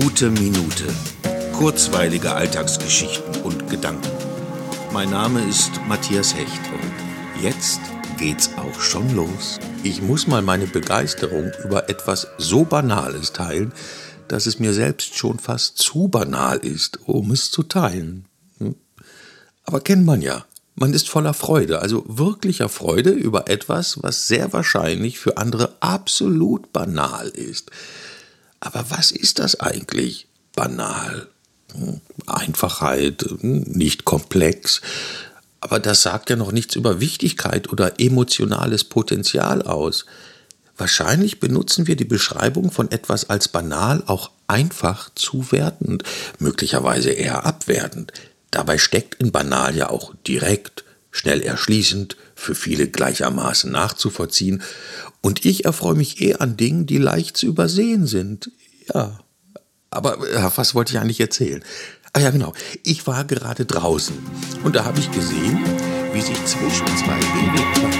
Gute Minute. Kurzweilige Alltagsgeschichten und Gedanken. Mein Name ist Matthias Hecht und jetzt geht's auch schon los. Ich muss mal meine Begeisterung über etwas so Banales teilen, dass es mir selbst schon fast zu banal ist, um es zu teilen. Hm? Aber kennt man ja. Man ist voller Freude, also wirklicher Freude über etwas, was sehr wahrscheinlich für andere absolut banal ist. Aber was ist das eigentlich? Banal. Hm, Einfachheit, hm, nicht komplex. Aber das sagt ja noch nichts über Wichtigkeit oder emotionales Potenzial aus. Wahrscheinlich benutzen wir die Beschreibung von etwas als banal auch einfach zu wertend, möglicherweise eher abwertend. Dabei steckt in banal ja auch direkt, schnell erschließend, für viele gleichermaßen nachzuvollziehen. Und ich erfreue mich eher an Dingen, die leicht zu übersehen sind. Ja. Aber äh, was wollte ich eigentlich erzählen? Ah ja, genau. Ich war gerade draußen und da habe ich gesehen, wie sich zwischen zwei Babyklappen